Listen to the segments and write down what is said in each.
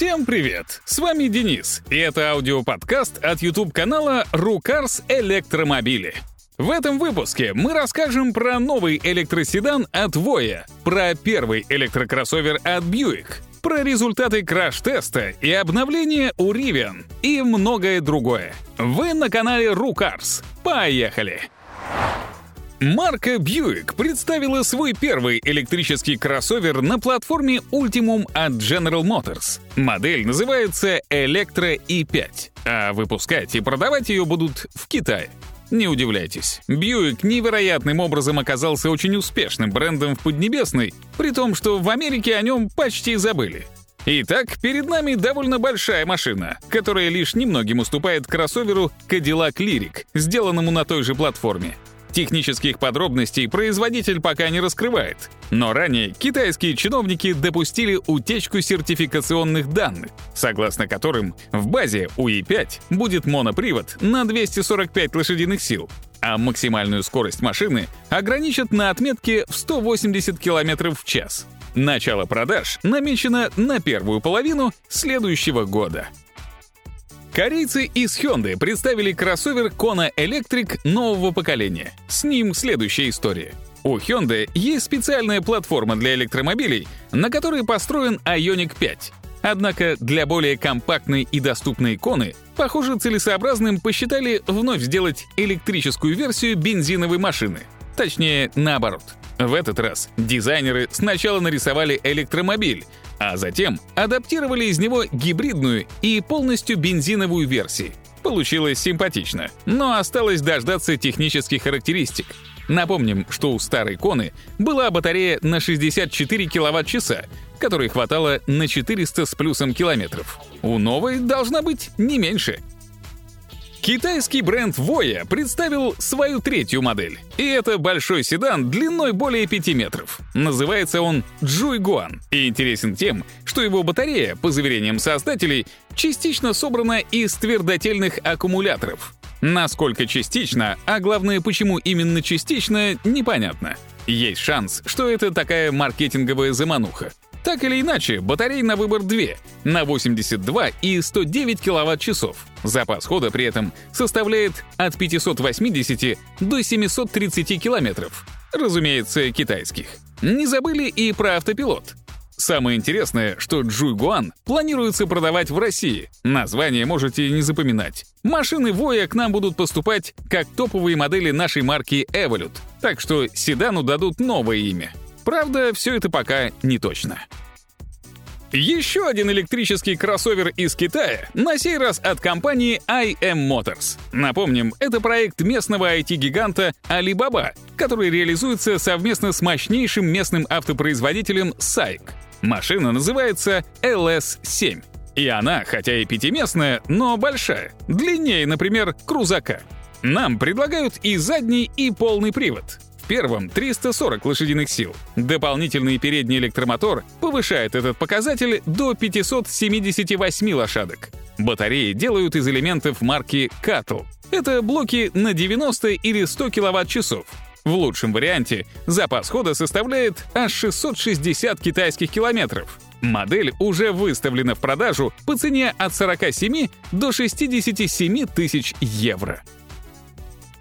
Всем привет! С вами Денис, и это аудиоподкаст от YouTube-канала «Рукарс Электромобили». В этом выпуске мы расскажем про новый электроседан от Voya, про первый электрокроссовер от Buick, про результаты краш-теста и обновление у Rivian и многое другое. Вы на канале Рукарс. Поехали! Марка Buick представила свой первый электрический кроссовер на платформе Ultimum от General Motors. Модель называется Electra E5, а выпускать и продавать ее будут в Китае. Не удивляйтесь, Buick невероятным образом оказался очень успешным брендом в Поднебесной, при том, что в Америке о нем почти забыли. Итак, перед нами довольно большая машина, которая лишь немногим уступает кроссоверу Cadillac Lyric, сделанному на той же платформе. Технических подробностей производитель пока не раскрывает, но ранее китайские чиновники допустили утечку сертификационных данных, согласно которым в базе УИ-5 будет монопривод на 245 лошадиных сил, а максимальную скорость машины ограничат на отметке в 180 км в час. Начало продаж намечено на первую половину следующего года. Корейцы из Hyundai представили кроссовер Kona Electric нового поколения. С ним следующая история. У Hyundai есть специальная платформа для электромобилей, на которой построен Ioniq 5. Однако для более компактной и доступной иконы, похоже, целесообразным посчитали вновь сделать электрическую версию бензиновой машины. Точнее, наоборот. В этот раз дизайнеры сначала нарисовали электромобиль, а затем адаптировали из него гибридную и полностью бензиновую версии. Получилось симпатично, но осталось дождаться технических характеристик. Напомним, что у старой Коны была батарея на 64 киловатт-часа, которой хватало на 400 с плюсом километров. У новой должна быть не меньше — Китайский бренд Voya представил свою третью модель. И это большой седан длиной более 5 метров. Называется он Джуйгуан и интересен тем, что его батарея, по заверениям создателей, частично собрана из твердотельных аккумуляторов. Насколько частично, а главное, почему именно частично, непонятно. Есть шанс, что это такая маркетинговая замануха. Так или иначе, батарей на выбор две — на 82 и 109 киловатт-часов. Запас хода при этом составляет от 580 до 730 километров. Разумеется, китайских. Не забыли и про автопилот. Самое интересное, что Джуйгуан планируется продавать в России. Название можете не запоминать. Машины Воя к нам будут поступать как топовые модели нашей марки Evolut, так что седану дадут новое имя. Правда, все это пока не точно. Еще один электрический кроссовер из Китая, на сей раз от компании IM Motors. Напомним, это проект местного IT-гиганта Alibaba, который реализуется совместно с мощнейшим местным автопроизводителем SAIC. Машина называется LS7. И она, хотя и пятиместная, но большая, длиннее, например, крузака. Нам предлагают и задний, и полный привод первом 340 лошадиных сил. Дополнительный передний электромотор повышает этот показатель до 578 лошадок. Батареи делают из элементов марки Cattle. Это блоки на 90 или 100 киловатт-часов. В лучшем варианте запас хода составляет аж 660 китайских километров. Модель уже выставлена в продажу по цене от 47 до 67 тысяч евро.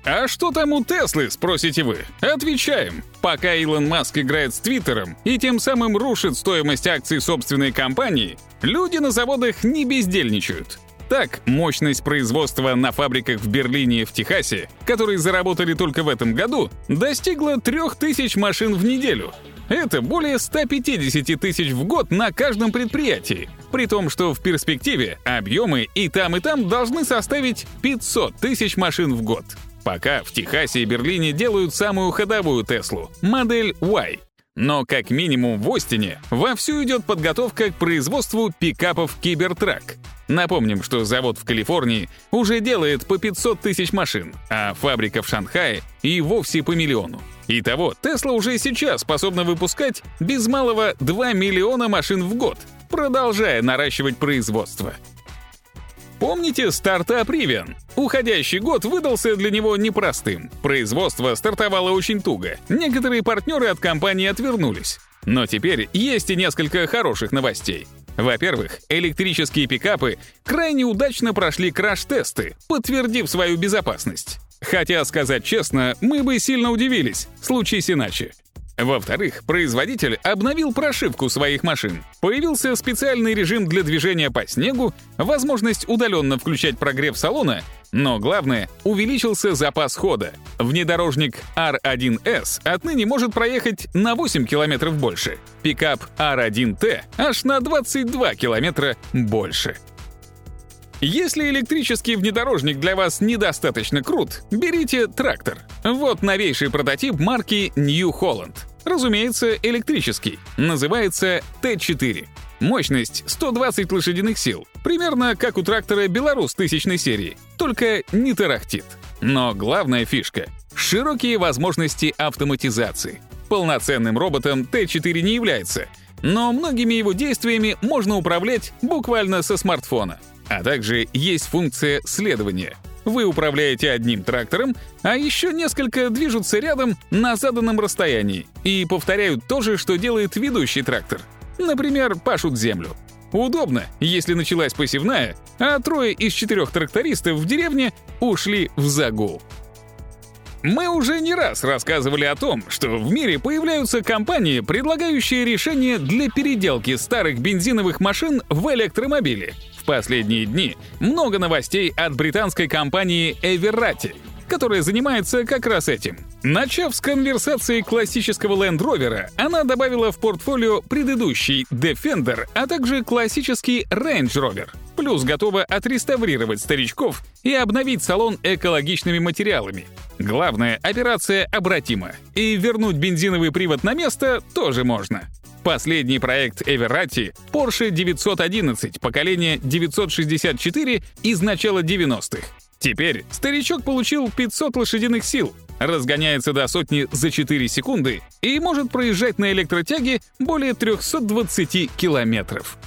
А что там у Теслы, спросите вы? Отвечаем. Пока Илон Маск играет с Твиттером и тем самым рушит стоимость акций собственной компании, люди на заводах не бездельничают. Так, мощность производства на фабриках в Берлине и в Техасе, которые заработали только в этом году, достигла 3000 машин в неделю. Это более 150 тысяч в год на каждом предприятии. При том, что в перспективе объемы и там, и там должны составить 500 тысяч машин в год. Пока в Техасе и Берлине делают самую ходовую Теслу — модель Y. Но как минимум в Остине вовсю идет подготовка к производству пикапов Кибертрак. Напомним, что завод в Калифорнии уже делает по 500 тысяч машин, а фабрика в Шанхае и вовсе по миллиону. Итого, Тесла уже сейчас способна выпускать без малого 2 миллиона машин в год, продолжая наращивать производство. Помните стартап Rivian? Уходящий год выдался для него непростым. Производство стартовало очень туго. Некоторые партнеры от компании отвернулись. Но теперь есть и несколько хороших новостей. Во-первых, электрические пикапы крайне удачно прошли краш-тесты, подтвердив свою безопасность. Хотя, сказать честно, мы бы сильно удивились, случись иначе. Во-вторых, производитель обновил прошивку своих машин. Появился специальный режим для движения по снегу, возможность удаленно включать прогрев салона, но главное, увеличился запас хода. Внедорожник R1S отныне может проехать на 8 км больше. Пикап R1T аж на 22 км больше. Если электрический внедорожник для вас недостаточно крут, берите трактор. Вот новейший прототип марки New Holland. Разумеется, электрический. Называется Т4. Мощность 120 лошадиных сил. Примерно как у трактора «Беларус» тысячной серии. Только не тарахтит. Но главная фишка — широкие возможности автоматизации. Полноценным роботом Т4 не является, но многими его действиями можно управлять буквально со смартфона. А также есть функция следования — вы управляете одним трактором, а еще несколько движутся рядом на заданном расстоянии и повторяют то же, что делает ведущий трактор. Например, пашут землю. Удобно, если началась посевная, а трое из четырех трактористов в деревне ушли в загул. Мы уже не раз рассказывали о том, что в мире появляются компании, предлагающие решения для переделки старых бензиновых машин в электромобили. Последние дни много новостей от британской компании Everati, которая занимается как раз этим. Начав с конверсации классического Land Rover, она добавила в портфолио предыдущий Defender, а также классический Range Rover. Плюс готова отреставрировать старичков и обновить салон экологичными материалами. Главная операция обратима, и вернуть бензиновый привод на место тоже можно. Последний проект Everati Porsche 911 поколения 964 из начала 90-х. Теперь старичок получил 500 лошадиных сил, разгоняется до сотни за 4 секунды и может проезжать на электротяге более 320 километров.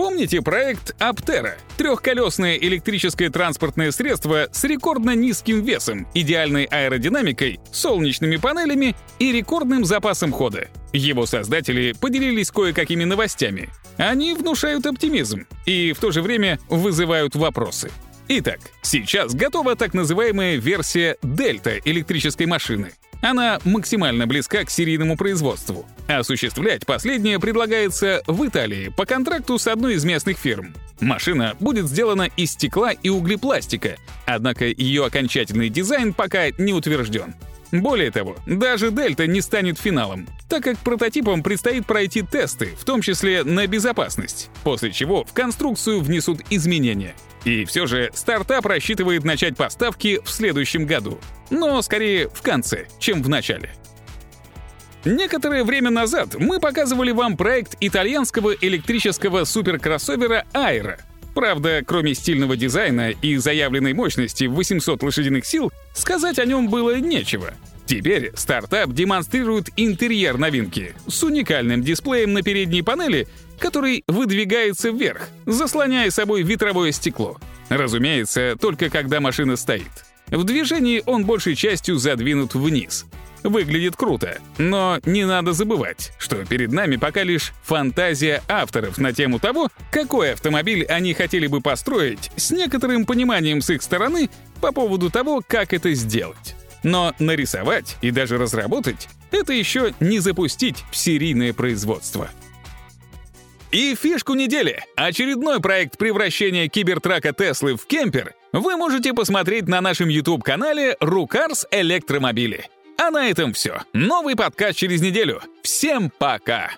Помните проект Аптера? Трехколесное электрическое транспортное средство с рекордно низким весом, идеальной аэродинамикой, солнечными панелями и рекордным запасом хода. Его создатели поделились кое-какими новостями. Они внушают оптимизм и в то же время вызывают вопросы. Итак, сейчас готова так называемая версия Дельта электрической машины. Она максимально близка к серийному производству. Осуществлять последнее предлагается в Италии по контракту с одной из местных фирм. Машина будет сделана из стекла и углепластика, однако ее окончательный дизайн пока не утвержден. Более того, даже Дельта не станет финалом, так как прототипам предстоит пройти тесты, в том числе на безопасность, после чего в конструкцию внесут изменения. И все же стартап рассчитывает начать поставки в следующем году, но скорее в конце, чем в начале. Некоторое время назад мы показывали вам проект итальянского электрического суперкроссовера Aira. Правда, кроме стильного дизайна и заявленной мощности в 800 лошадиных сил, сказать о нем было нечего. Теперь стартап демонстрирует интерьер новинки с уникальным дисплеем на передней панели, который выдвигается вверх, заслоняя собой ветровое стекло. Разумеется, только когда машина стоит. В движении он большей частью задвинут вниз. Выглядит круто, но не надо забывать, что перед нами пока лишь фантазия авторов на тему того, какой автомобиль они хотели бы построить с некоторым пониманием с их стороны по поводу того, как это сделать. Но нарисовать и даже разработать — это еще не запустить в серийное производство. И фишку недели — очередной проект превращения кибертрака Теслы в кемпер — вы можете посмотреть на нашем YouTube-канале «Рукарс Электромобили». А на этом все. Новый подкаст через неделю. Всем пока!